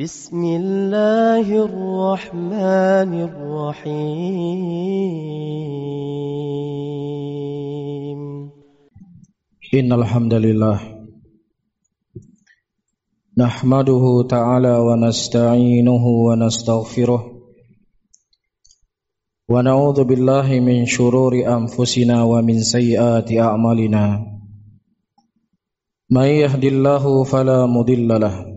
بسم الله الرحمن الرحيم. إن الحمد لله نحمده تعالى ونستعينه ونستغفره ونعوذ بالله من شرور أنفسنا ومن سيئات أعمالنا. من يهد الله فلا مضل له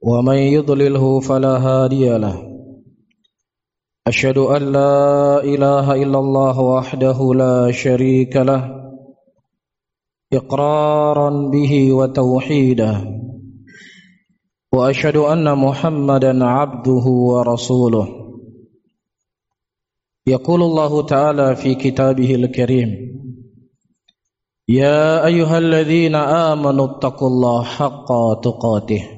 ومن يضلله فلا هادي له. أشهد أن لا إله إلا الله وحده لا شريك له. إقرارا به وتوحيدا وأشهد أن محمدا عبده ورسوله. يقول الله تعالى في كتابه الكريم يا أيها الذين آمنوا اتقوا الله حق تقاته.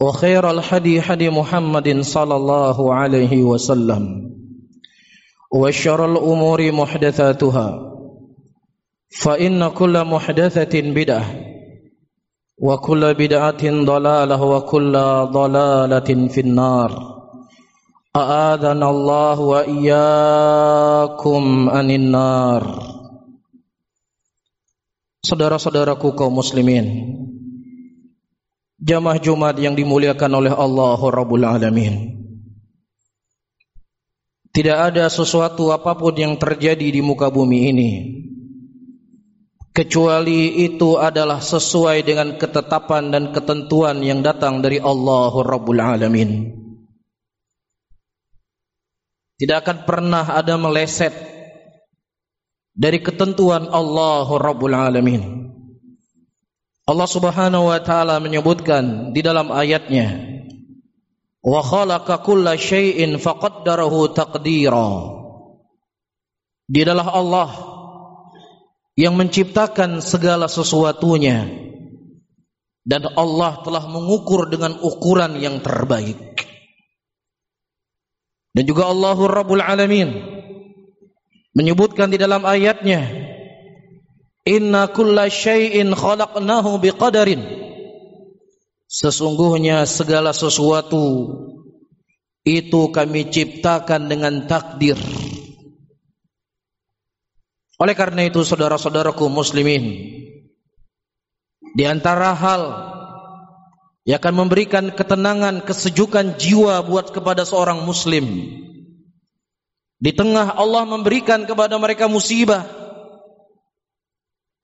وخير الحدي حدي محمد صلى الله عليه وسلم. وشر الأمور محدثاتها. فإن كل محدثة بدعة. وكل بدعة ضلالة وكل ضلالة في النار. أآذنا الله وإياكم عن النار. Saudara-saudaraku kaum muslimin Jamaah Jumat yang dimuliakan oleh Allah Rabbul Alamin Tidak ada sesuatu apapun yang terjadi di muka bumi ini Kecuali itu adalah sesuai dengan ketetapan dan ketentuan yang datang dari Allah Rabbul Alamin Tidak akan pernah ada meleset dari ketentuan Allah Rabbul Alamin. Allah Subhanahu wa taala menyebutkan di dalam ayatnya wa khalaqa kulla syai'in faqaddarahu taqdira. Di adalah Allah yang menciptakan segala sesuatunya dan Allah telah mengukur dengan ukuran yang terbaik. Dan juga Allahur Rabbul Alamin menyebutkan di dalam ayatnya inna kulla syai'in khalaqnahu biqadarin. Sesungguhnya segala sesuatu itu kami ciptakan dengan takdir. Oleh karena itu saudara-saudaraku muslimin di antara hal yang akan memberikan ketenangan kesejukan jiwa buat kepada seorang muslim di tengah Allah memberikan kepada mereka musibah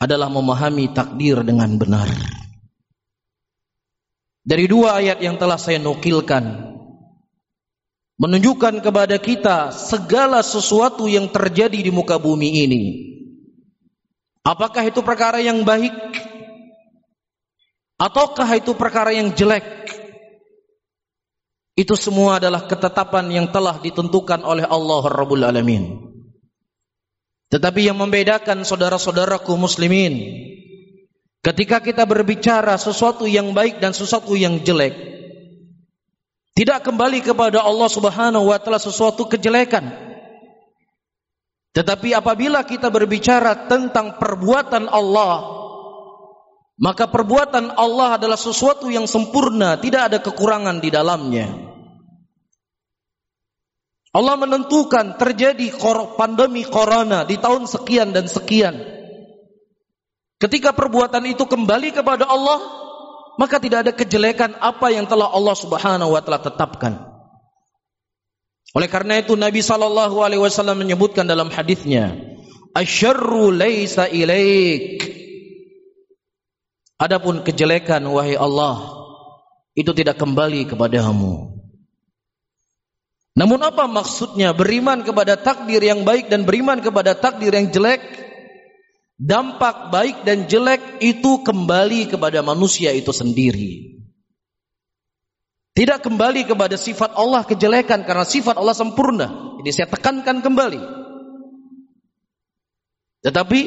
adalah memahami takdir dengan benar. Dari dua ayat yang telah saya nukilkan menunjukkan kepada kita segala sesuatu yang terjadi di muka bumi ini. Apakah itu perkara yang baik ataukah itu perkara yang jelek? Itu semua adalah ketetapan yang telah ditentukan oleh Allah Rabbul Alamin. Tetapi yang membedakan saudara-saudaraku muslimin, ketika kita berbicara sesuatu yang baik dan sesuatu yang jelek, tidak kembali kepada Allah Subhanahu wa taala sesuatu kejelekan. Tetapi apabila kita berbicara tentang perbuatan Allah, maka perbuatan Allah adalah sesuatu yang sempurna, tidak ada kekurangan di dalamnya. Allah menentukan terjadi pandemi corona di tahun sekian dan sekian. Ketika perbuatan itu kembali kepada Allah, maka tidak ada kejelekan apa yang telah Allah Subhanahu wa taala tetapkan. Oleh karena itu Nabi sallallahu alaihi wasallam menyebutkan dalam hadisnya, "Asyarru laisa ilaik." Adapun kejelekan wahai Allah itu tidak kembali kepadamu. Namun apa maksudnya beriman kepada takdir yang baik dan beriman kepada takdir yang jelek? Dampak baik dan jelek itu kembali kepada manusia itu sendiri. Tidak kembali kepada sifat Allah kejelekan karena sifat Allah sempurna. Ini saya tekankan kembali. Tetapi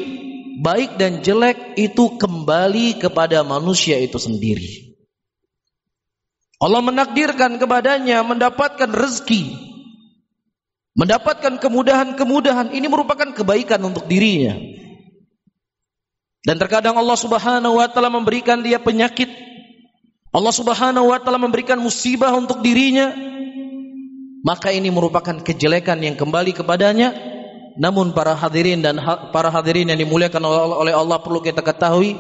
baik dan jelek itu kembali kepada manusia itu sendiri. Allah menakdirkan kepadanya mendapatkan rezeki. Mendapatkan kemudahan-kemudahan ini merupakan kebaikan untuk dirinya. Dan terkadang Allah Subhanahu wa taala memberikan dia penyakit Allah subhanahu wa ta'ala memberikan musibah untuk dirinya maka ini merupakan kejelekan yang kembali kepadanya namun para hadirin dan ha para hadirin yang dimuliakan oleh Allah perlu kita ketahui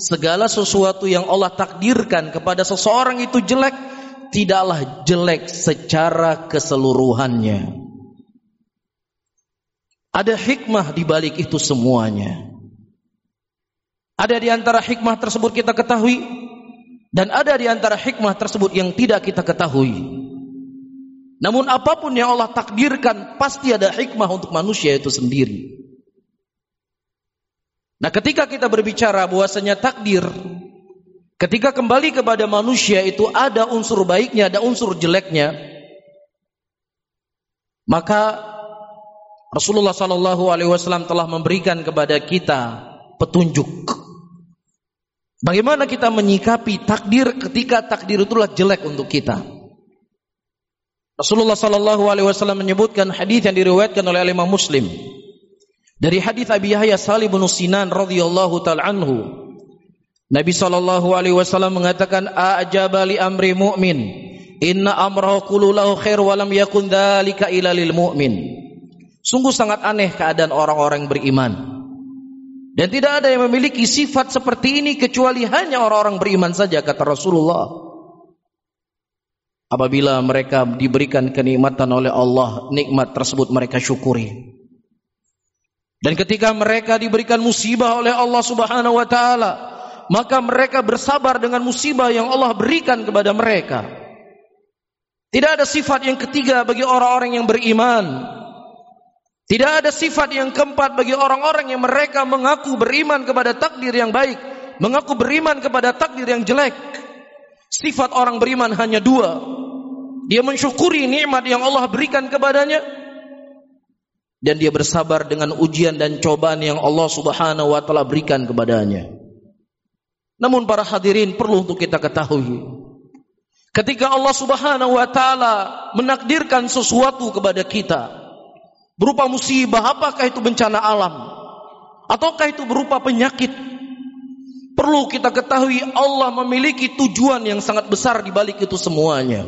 segala sesuatu yang Allah takdirkan kepada seseorang itu jelek tidaklah jelek secara keseluruhannya ada hikmah di balik itu semuanya ada di antara hikmah tersebut kita ketahui dan ada di antara hikmah tersebut yang tidak kita ketahui. Namun apa pun yang Allah takdirkan pasti ada hikmah untuk manusia itu sendiri. Nah ketika kita berbicara bahwasanya takdir ketika kembali kepada manusia itu ada unsur baiknya, ada unsur jeleknya. Maka Rasulullah sallallahu alaihi wasallam telah memberikan kepada kita petunjuk Bagaimana kita menyikapi takdir ketika takdir itulah jelek untuk kita? Rasulullah sallallahu alaihi wasallam menyebutkan hadis yang diriwayatkan oleh Imam Muslim dari hadis Abi Yahya Salih bin Sinan radhiyallahu taala anhu. Nabi sallallahu alaihi wasallam mengatakan ajaba li amri mu'min inna amrahu kulluhu khair wa lam yakun dzalika illa lil mu'min. Sungguh sangat aneh keadaan orang-orang beriman. Dan tidak ada yang memiliki sifat seperti ini kecuali hanya orang-orang beriman saja kata Rasulullah. Apabila mereka diberikan kenikmatan oleh Allah, nikmat tersebut mereka syukuri. Dan ketika mereka diberikan musibah oleh Allah Subhanahu wa taala, maka mereka bersabar dengan musibah yang Allah berikan kepada mereka. Tidak ada sifat yang ketiga bagi orang-orang yang beriman. Tidak ada sifat yang keempat bagi orang-orang yang mereka mengaku beriman kepada takdir yang baik, mengaku beriman kepada takdir yang jelek. Sifat orang beriman hanya dua. Dia mensyukuri nikmat yang Allah berikan kepadanya dan dia bersabar dengan ujian dan cobaan yang Allah Subhanahu wa taala berikan kepadanya. Namun para hadirin perlu untuk kita ketahui ketika Allah Subhanahu wa taala menakdirkan sesuatu kepada kita, berupa musibah, apakah itu bencana alam? Ataukah itu berupa penyakit? Perlu kita ketahui Allah memiliki tujuan yang sangat besar di balik itu semuanya.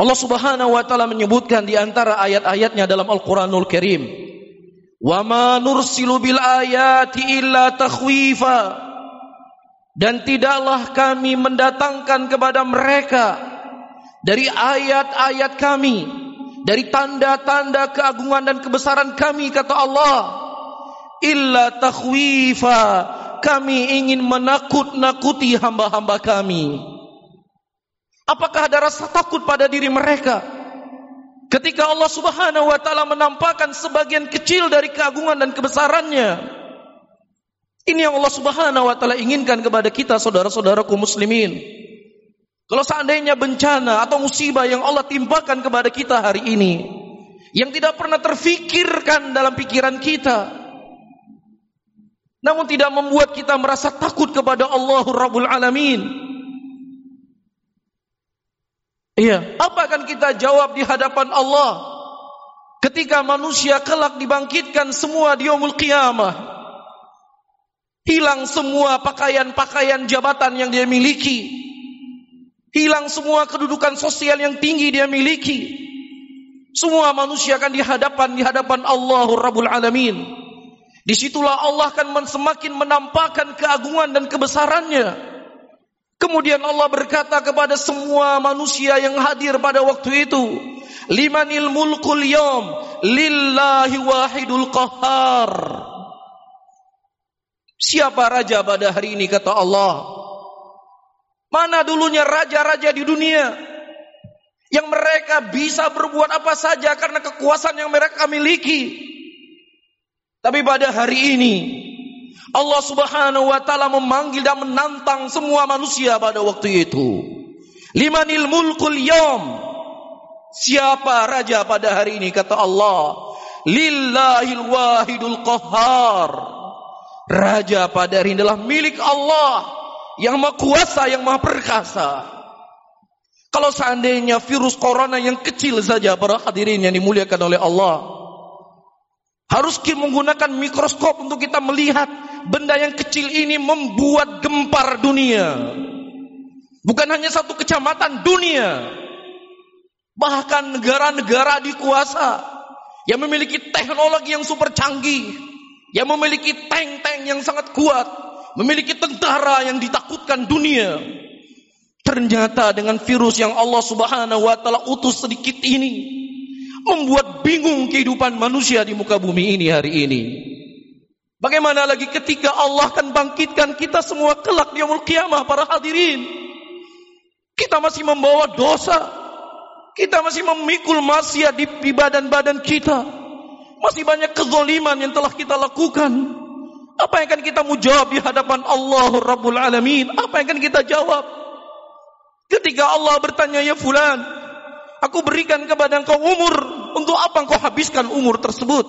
Allah Subhanahu wa taala menyebutkan di antara ayat-ayatnya dalam Al-Qur'anul Karim, "Wa ma nursilu bil ayati illa takhwifa." Dan tidaklah kami mendatangkan kepada mereka dari ayat-ayat kami dari tanda-tanda keagungan dan kebesaran kami kata Allah illa takhwifa kami ingin menakut-nakuti hamba-hamba kami apakah ada rasa takut pada diri mereka ketika Allah Subhanahu wa taala menampakkan sebagian kecil dari keagungan dan kebesarannya ini yang Allah Subhanahu wa taala inginkan kepada kita saudara-saudaraku muslimin kalau seandainya bencana atau musibah yang Allah timpakan kepada kita hari ini yang tidak pernah terfikirkan dalam pikiran kita namun tidak membuat kita merasa takut kepada Allah Rabbul Alamin. Iya, apa akan kita jawab di hadapan Allah ketika manusia kelak dibangkitkan semua di yaumul qiyamah? Hilang semua pakaian-pakaian jabatan yang dia miliki. Hilang semua kedudukan sosial yang tinggi dia miliki. Semua manusia akan dihadapan di hadapan Allah Rabbul Alamin. Disitulah Allah akan semakin menampakkan keagungan dan kebesarannya. Kemudian Allah berkata kepada semua manusia yang hadir pada waktu itu, limanil mulkul yawm lillahi wahidul qahar siapa raja pada hari ini kata Allah? Mana dulunya raja-raja di dunia yang mereka bisa berbuat apa saja karena kekuasaan yang mereka miliki? Tapi pada hari ini Allah Subhanahu wa taala memanggil dan menantang semua manusia pada waktu itu. Limanil mulkul yawm. Siapa raja pada hari ini? Kata Allah. Lillahil wahidul qahar Raja pada hari ini adalah milik Allah. Yang maha kuasa, yang maha perkasa. Kalau seandainya virus corona yang kecil saja Para hadirin yang dimuliakan oleh Allah Harus kita menggunakan mikroskop untuk kita melihat Benda yang kecil ini membuat gempar dunia Bukan hanya satu kecamatan dunia bahkan negara-negara dikuasa yang memiliki teknologi yang super canggih, yang memiliki tank-tank yang sangat kuat, memiliki tentara yang ditakutkan dunia. Ternyata dengan virus yang Allah Subhanahu wa taala utus sedikit ini membuat bingung kehidupan manusia di muka bumi ini hari ini. Bagaimana lagi ketika Allah akan bangkitkan kita semua kelak di yaumul kiamah para hadirin? Kita masih membawa dosa, kita masih memikul maksiat di, badan-badan kita. Masih banyak kezaliman yang telah kita lakukan. Apa yang akan kita jawab di hadapan Allah Rabbul Alamin? Apa yang akan kita jawab? Ketika Allah bertanya, Ya Fulan, aku berikan kepada engkau umur. Untuk apa engkau habiskan umur tersebut?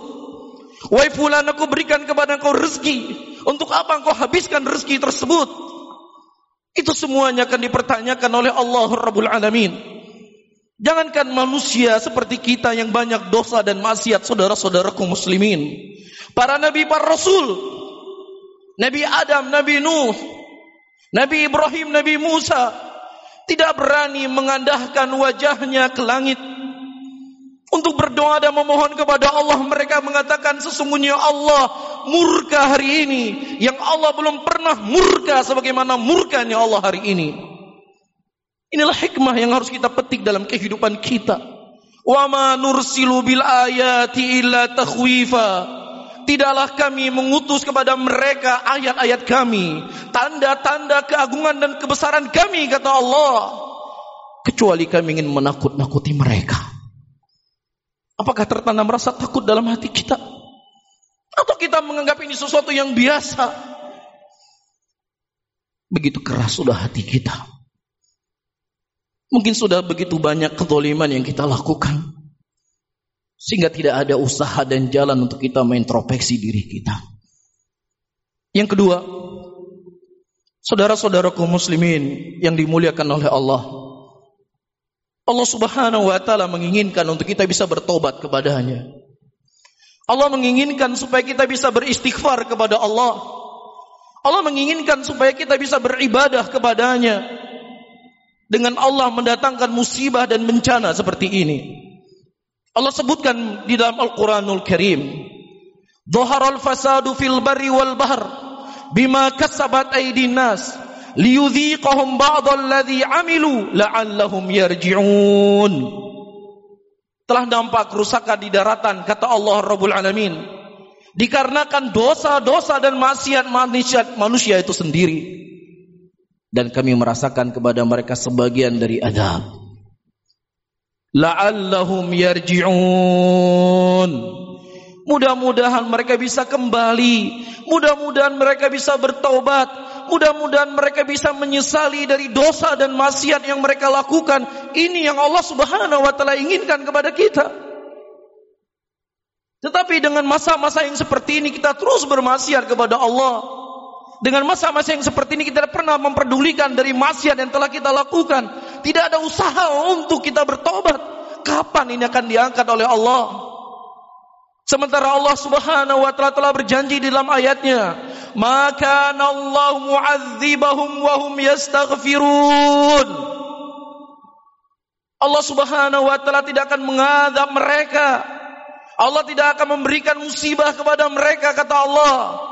Wahai Fulan, aku berikan kepada engkau rezeki. Untuk apa engkau habiskan rezeki tersebut? Itu semuanya akan dipertanyakan oleh Allah Rabbul Alamin. Jangankan manusia seperti kita yang banyak dosa dan maksiat saudara-saudaraku muslimin. Para nabi, para rasul. Nabi Adam, Nabi Nuh. Nabi Ibrahim, Nabi Musa. Tidak berani mengandahkan wajahnya ke langit. Untuk berdoa dan memohon kepada Allah. Mereka mengatakan sesungguhnya Allah murka hari ini. Yang Allah belum pernah murka sebagaimana murkanya Allah hari ini. Inilah hikmah yang harus kita petik dalam kehidupan kita. Wa ma nursilu bil ayati illa takhwifa. Tidaklah kami mengutus kepada mereka ayat-ayat kami, tanda-tanda keagungan dan kebesaran kami kata Allah, kecuali kami ingin menakut-nakuti mereka. Apakah tertanam rasa takut dalam hati kita? Atau kita menganggap ini sesuatu yang biasa? Begitu keras sudah hati kita. Mungkin sudah begitu banyak kezaliman yang kita lakukan. Sehingga tidak ada usaha dan jalan untuk kita mengintrospeksi diri kita. Yang kedua, saudara-saudaraku muslimin yang dimuliakan oleh Allah. Allah subhanahu wa ta'ala menginginkan untuk kita bisa bertobat kepadanya. Allah menginginkan supaya kita bisa beristighfar kepada Allah. Allah menginginkan supaya kita bisa beribadah kepadanya dengan Allah mendatangkan musibah dan bencana seperti ini. Allah sebutkan di dalam Al-Quranul Karim. Zuhar al-fasadu fil barri wal bahr bima kasabat aydin nas liyudhiqahum ba'd alladhi amilu la'allahum yarji'un. Telah nampak kerusakan di daratan kata Allah Rabbul Alamin. Dikarenakan dosa-dosa dan maksiat manusia, manusia itu sendiri dan kami merasakan kepada mereka sebagian dari azab. La'allahum yarji'un. Mudah-mudahan mereka bisa kembali. Mudah-mudahan mereka bisa bertaubat. Mudah-mudahan mereka bisa menyesali dari dosa dan maksiat yang mereka lakukan. Ini yang Allah Subhanahu wa taala inginkan kepada kita. Tetapi dengan masa-masa yang seperti ini kita terus bermaksiat kepada Allah dengan masa-masa yang seperti ini kita tidak pernah memperdulikan dari maksiat yang telah kita lakukan. Tidak ada usaha untuk kita bertobat. Kapan ini akan diangkat oleh Allah? Sementara Allah Subhanahu wa taala telah berjanji di dalam ayatnya, "Maka Allah mu'adzibahum wa hum yastaghfirun." Allah Subhanahu wa taala tidak akan mengadab mereka. Allah tidak akan memberikan musibah kepada mereka kata Allah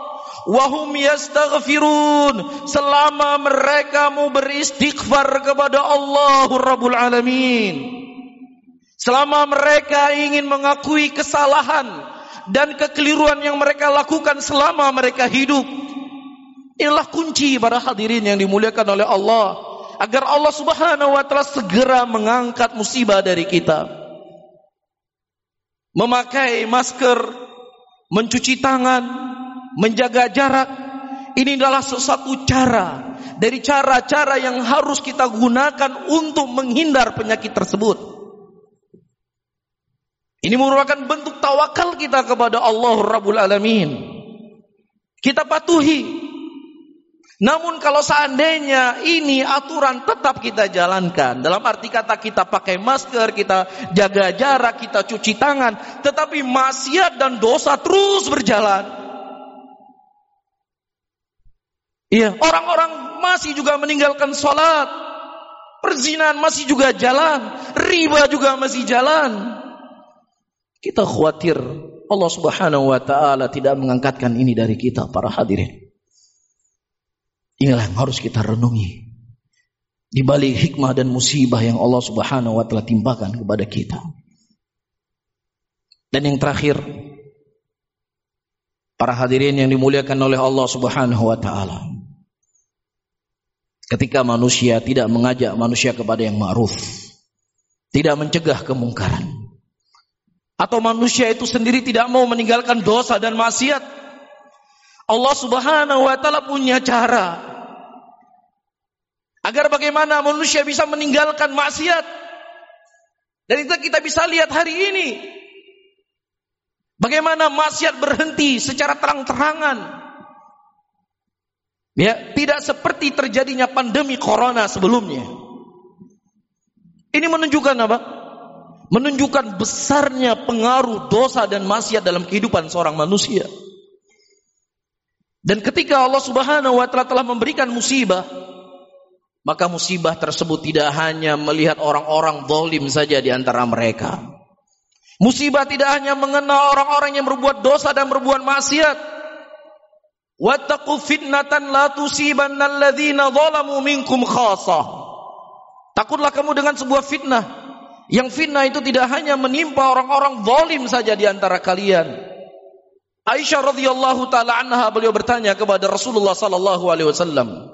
wahum yastaghfirun selama mereka mau beristighfar kepada Allah Rabbul Alamin Selama mereka ingin mengakui kesalahan dan kekeliruan yang mereka lakukan selama mereka hidup. Inilah kunci para hadirin yang dimuliakan oleh Allah. Agar Allah subhanahu wa ta'ala segera mengangkat musibah dari kita. Memakai masker, mencuci tangan, menjaga jarak. Ini adalah sesuatu cara dari cara-cara yang harus kita gunakan untuk menghindar penyakit tersebut. Ini merupakan bentuk tawakal kita kepada Allah Rabbul Alamin. Kita patuhi. Namun kalau seandainya ini aturan tetap kita jalankan. Dalam arti kata kita pakai masker, kita jaga jarak, kita cuci tangan. Tetapi maksiat dan dosa terus berjalan. Iya, orang-orang masih juga meninggalkan sholat. Perzinahan masih juga jalan. Riba juga masih jalan. Kita khawatir Allah Subhanahu wa taala tidak mengangkatkan ini dari kita para hadirin. Inilah yang harus kita renungi. Di balik hikmah dan musibah yang Allah Subhanahu wa taala timpakan kepada kita. Dan yang terakhir para hadirin yang dimuliakan oleh Allah Subhanahu wa taala. Ketika manusia tidak mengajak manusia kepada yang ma'ruf, tidak mencegah kemungkaran, atau manusia itu sendiri tidak mau meninggalkan dosa dan maksiat. Allah Subhanahu wa taala punya cara agar bagaimana manusia bisa meninggalkan maksiat. Dan itu kita bisa lihat hari ini. Bagaimana maksiat berhenti secara terang-terangan. Ya, tidak seperti terjadinya pandemi corona sebelumnya. Ini menunjukkan apa? menunjukkan besarnya pengaruh dosa dan maksiat dalam kehidupan seorang manusia. Dan ketika Allah Subhanahu wa taala telah memberikan musibah, maka musibah tersebut tidak hanya melihat orang-orang zalim saja di antara mereka. Musibah tidak hanya mengenal orang-orang yang berbuat dosa dan berbuat maksiat. Wattaqu fitnatan la tusibanna alladhina zalamu minkum khassah. Takutlah kamu dengan sebuah fitnah yang fitnah itu tidak hanya menimpa orang-orang zalim saja di antara kalian. Aisyah radhiyallahu taala anha beliau bertanya kepada Rasulullah sallallahu alaihi wasallam.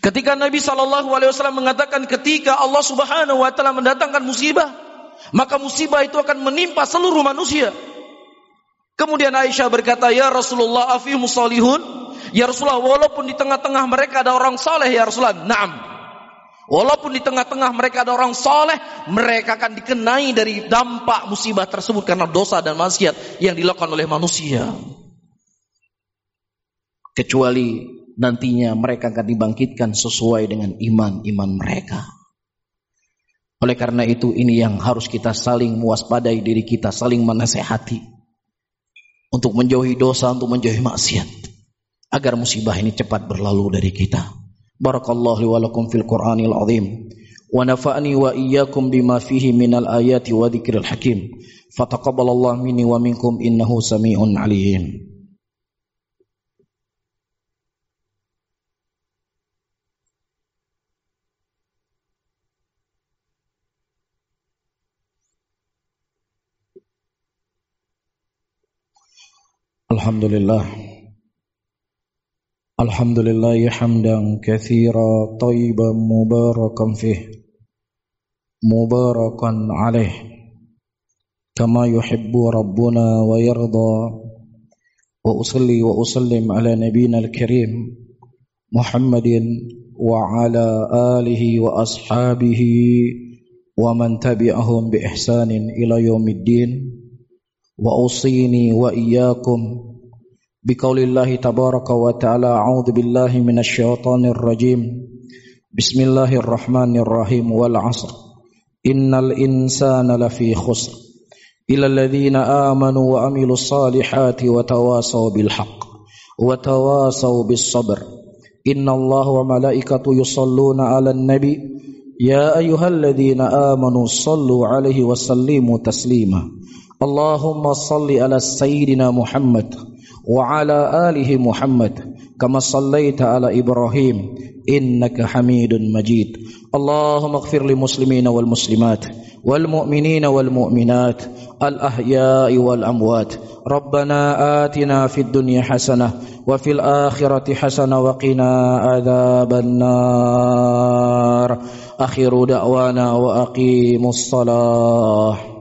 Ketika Nabi sallallahu alaihi wasallam mengatakan ketika Allah Subhanahu wa taala mendatangkan musibah, maka musibah itu akan menimpa seluruh manusia. Kemudian Aisyah berkata, "Ya Rasulullah, afihum salihun?" Ya Rasulullah, walaupun di tengah-tengah mereka ada orang saleh ya Rasulullah. Naam. Walaupun di tengah-tengah mereka ada orang soleh, mereka akan dikenai dari dampak musibah tersebut karena dosa dan maksiat yang dilakukan oleh manusia. Kecuali nantinya mereka akan dibangkitkan sesuai dengan iman-iman mereka. Oleh karena itu ini yang harus kita saling mewaspadai diri kita, saling menasehati. untuk menjauhi dosa, untuk menjauhi maksiat. Agar musibah ini cepat berlalu dari kita. Barakallahu li walakum fil Qur'anil azim. Wa nafa'ani wa iyyakum bima fihi minal ayati wa dzikril hakim. Fataqabbalallahu minni wa minkum innahu samii'un 'aliim. الحمد لله الحمد لله حمدا كثيرا طيبا مباركا فيه مباركا عليه كما يحب ربنا ويرضى وأصلي وأسلم على نبينا الكريم محمد وعلى آله وأصحابه ومن تبعهم بإحسان إلى يوم الدين وأوصيني وإياكم بقول الله تبارك وتعالى أعوذ بالله من الشيطان الرجيم. بسم الله الرحمن الرحيم والعصر. إن الإنسان لفي خسر. إلى الذين آمنوا وعملوا الصالحات وتواصوا بالحق وتواصوا بالصبر. إن الله وملائكته يصلون على النبي. يا أيها الذين آمنوا صلوا عليه وسلموا تسليما. اللهم صل على سيدنا محمد وعلى آله محمد كما صليت على إبراهيم إنك حميد مجيد. اللهم اغفر للمسلمين والمسلمات والمؤمنين والمؤمنات الأحياء والأموات. ربنا آتنا في الدنيا حسنة وفي الآخرة حسنة وقنا عذاب النار. أخر دعوانا وأقيموا الصلاة.